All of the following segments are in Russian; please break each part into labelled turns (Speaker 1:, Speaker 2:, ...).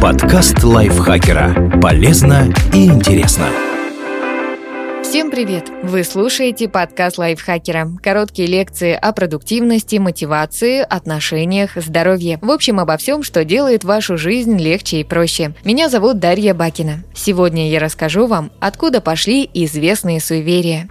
Speaker 1: Подкаст лайфхакера. Полезно и интересно.
Speaker 2: Всем привет! Вы слушаете подкаст лайфхакера. Короткие лекции о продуктивности, мотивации, отношениях, здоровье. В общем, обо всем, что делает вашу жизнь легче и проще. Меня зовут Дарья Бакина. Сегодня я расскажу вам, откуда пошли известные суеверия.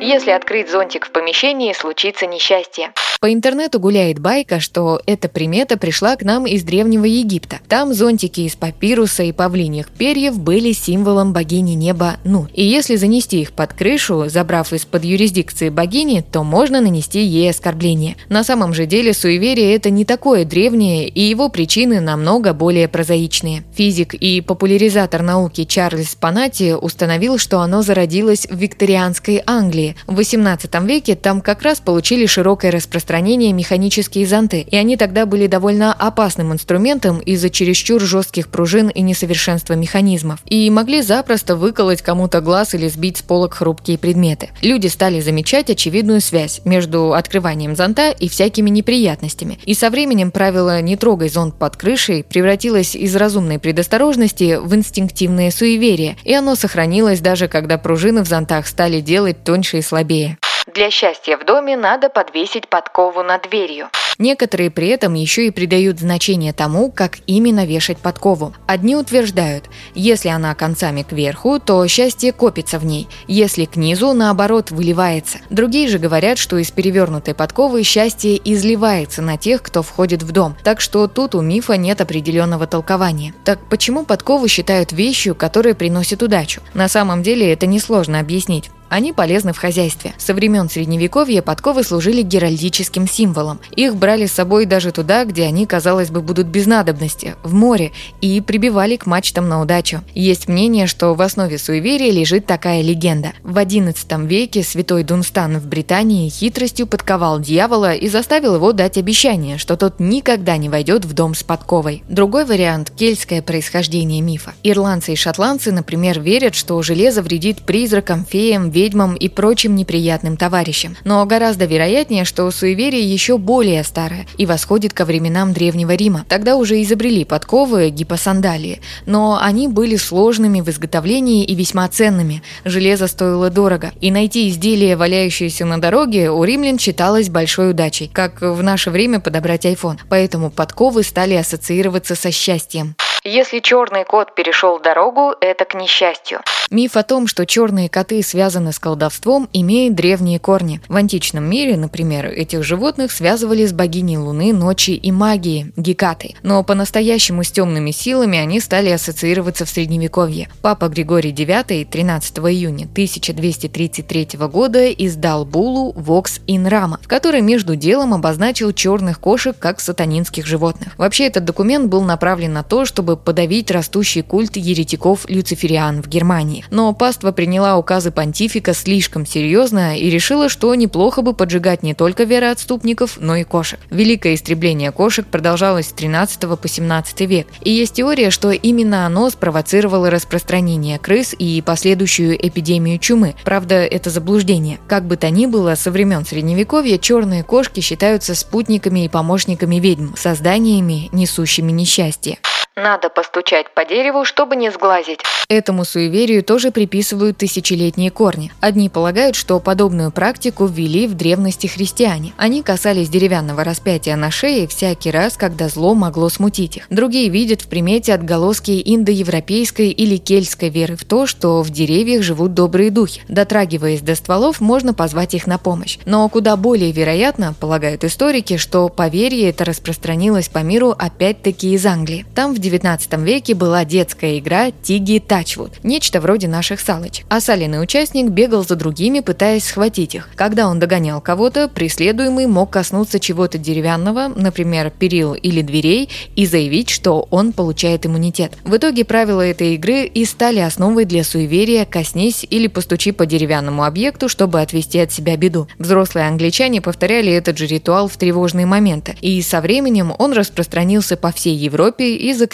Speaker 2: Если открыть зонтик в помещении, случится несчастье. По интернету гуляет байка, что эта примета пришла к нам из Древнего Египта. Там зонтики из папируса и павлиньих перьев были символом богини неба Ну. И если занести их под крышу, забрав из-под юрисдикции богини, то можно нанести ей оскорбление. На самом же деле суеверие это не такое древнее, и его причины намного более прозаичные. Физик и популяризатор науки Чарльз Панати установил, что оно зародилось в викторианской Англии. В 18 веке там как раз получили широкое распространение распространения механические зонты, и они тогда были довольно опасным инструментом из-за чересчур жестких пружин и несовершенства механизмов, и могли запросто выколоть кому-то глаз или сбить с полок хрупкие предметы. Люди стали замечать очевидную связь между открыванием зонта и всякими неприятностями, и со временем правило «не трогай зонт под крышей» превратилось из разумной предосторожности в инстинктивное суеверие, и оно сохранилось даже когда пружины в зонтах стали делать тоньше и слабее. Для счастья в доме надо подвесить подкову над дверью. Некоторые при этом еще и придают значение тому, как именно вешать подкову. Одни утверждают, если она концами кверху, то счастье копится в ней, если к низу, наоборот, выливается. Другие же говорят, что из перевернутой подковы счастье изливается на тех, кто входит в дом, так что тут у мифа нет определенного толкования. Так почему подкову считают вещью, которая приносит удачу? На самом деле это несложно объяснить. Они полезны в хозяйстве. Со времен Средневековья подковы служили геральдическим символом. Их брали с собой даже туда, где они, казалось бы, будут без надобности, в море, и прибивали к мачтам на удачу. Есть мнение, что в основе суеверия лежит такая легенда. В XI веке святой Дунстан в Британии хитростью подковал дьявола и заставил его дать обещание, что тот никогда не войдет в дом с подковой. Другой вариант – кельтское происхождение мифа. Ирландцы и шотландцы, например, верят, что железо вредит призракам, феям, ведьмам и прочим неприятным товарищам. Но гораздо вероятнее, что суеверие еще более старое и восходит ко временам Древнего Рима. Тогда уже изобрели подковы гипосандалии, но они были сложными в изготовлении и весьма ценными. Железо стоило дорого, и найти изделие, валяющееся на дороге, у римлян считалось большой удачей, как в наше время подобрать iPhone. Поэтому подковы стали ассоциироваться со счастьем. Если черный кот перешел дорогу, это к несчастью. Миф о том, что черные коты связаны с колдовством, имеет древние корни. В античном мире, например, этих животных связывали с богиней Луны, ночи и магии – Гекатой. Но по-настоящему с темными силами они стали ассоциироваться в Средневековье. Папа Григорий IX 13 июня 1233 года издал булу «Vox in Rama», в которой между делом обозначил черных кошек как сатанинских животных. Вообще этот документ был направлен на то, чтобы чтобы подавить растущий культ еретиков-люцифериан в Германии. Но паства приняла указы понтифика слишком серьезно и решила, что неплохо бы поджигать не только вероотступников, но и кошек. Великое истребление кошек продолжалось с 13 по 17 век, и есть теория, что именно оно спровоцировало распространение крыс и последующую эпидемию чумы. Правда, это заблуждение. Как бы то ни было, со времен Средневековья черные кошки считаются спутниками и помощниками ведьм, созданиями, несущими несчастье. Надо постучать по дереву, чтобы не сглазить. Этому суеверию тоже приписывают тысячелетние корни. Одни полагают, что подобную практику ввели в древности христиане. Они касались деревянного распятия на шее всякий раз, когда зло могло смутить их. Другие видят в примете отголоски индоевропейской или кельтской веры в то, что в деревьях живут добрые духи. Дотрагиваясь до стволов, можно позвать их на помощь. Но куда более вероятно, полагают историки, что поверье это распространилось по миру опять-таки из Англии. Там в 19 веке была детская игра «Тиги Тачвуд», нечто вроде наших салочек. А салиный участник бегал за другими, пытаясь схватить их. Когда он догонял кого-то, преследуемый мог коснуться чего-то деревянного, например, перил или дверей, и заявить, что он получает иммунитет. В итоге правила этой игры и стали основой для суеверия «коснись или постучи по деревянному объекту, чтобы отвести от себя беду». Взрослые англичане повторяли этот же ритуал в тревожные моменты, и со временем он распространился по всей Европе и закрепился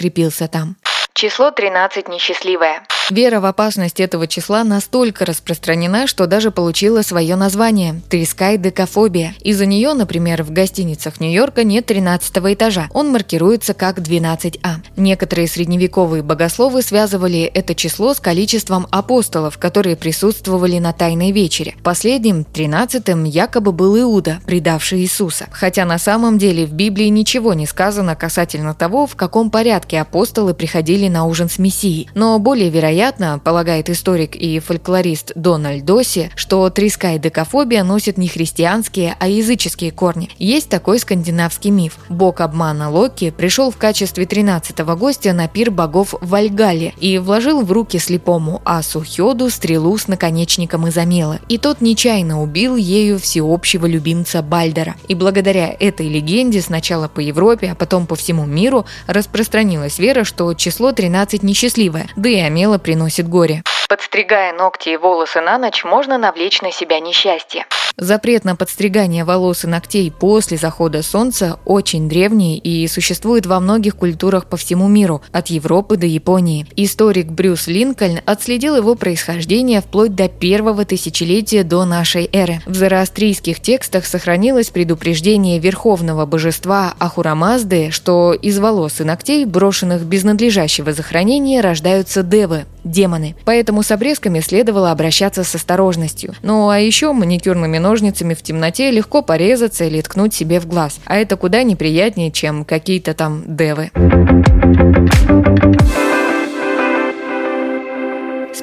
Speaker 2: там. Число 13 несчастливое. Вера в опасность этого числа настолько распространена, что даже получила свое название – трискай-декафобия. Из-за нее, например, в гостиницах Нью-Йорка нет 13 этажа, он маркируется как 12А. Некоторые средневековые богословы связывали это число с количеством апостолов, которые присутствовали на Тайной вечере. Последним, 13-м, якобы был Иуда, предавший Иисуса. Хотя на самом деле в Библии ничего не сказано касательно того, в каком порядке апостолы приходили на ужин с Мессией. Но более вероятно, Вероятно, полагает историк и фольклорист Дональд Доси, что треска и декафобия носят не христианские, а языческие корни. Есть такой скандинавский миф. Бог обмана Локи пришел в качестве 13-го гостя на пир богов Вальгале и вложил в руки слепому асу Хёду стрелу с наконечником из амела. И тот нечаянно убил ею всеобщего любимца Бальдера. И благодаря этой легенде сначала по Европе, а потом по всему миру распространилась вера, что число 13 несчастливое, да и амела приносит горе.
Speaker 3: Подстригая ногти и волосы на ночь, можно навлечь на себя несчастье.
Speaker 2: Запрет на подстригание волос и ногтей после захода солнца очень древний и существует во многих культурах по всему миру, от Европы до Японии. Историк Брюс Линкольн отследил его происхождение вплоть до первого тысячелетия до нашей эры. В зороастрийских текстах сохранилось предупреждение верховного божества Ахурамазды, что из волос и ногтей, брошенных без надлежащего захоронения, рождаются девы – демоны. Поэтому с обрезками следовало обращаться с осторожностью. Ну а еще маникюрными ножницами в темноте легко порезаться или ткнуть себе в глаз. А это куда неприятнее, чем какие-то там девы.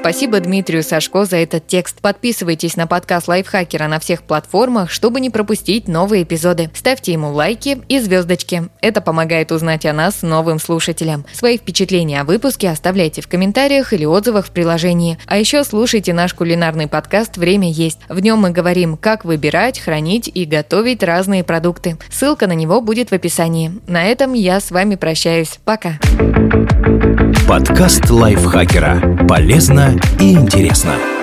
Speaker 2: Спасибо Дмитрию Сашко за этот текст. Подписывайтесь на подкаст Лайфхакера на всех платформах, чтобы не пропустить новые эпизоды. Ставьте ему лайки и звездочки. Это помогает узнать о нас новым слушателям. Свои впечатления о выпуске оставляйте в комментариях или отзывах в приложении. А еще слушайте наш кулинарный подкаст «Время есть». В нем мы говорим, как выбирать, хранить и готовить разные продукты. Ссылка на него будет в описании. На этом я с вами прощаюсь. Пока.
Speaker 1: Подкаст Лайфхакера. Полезно и интересно.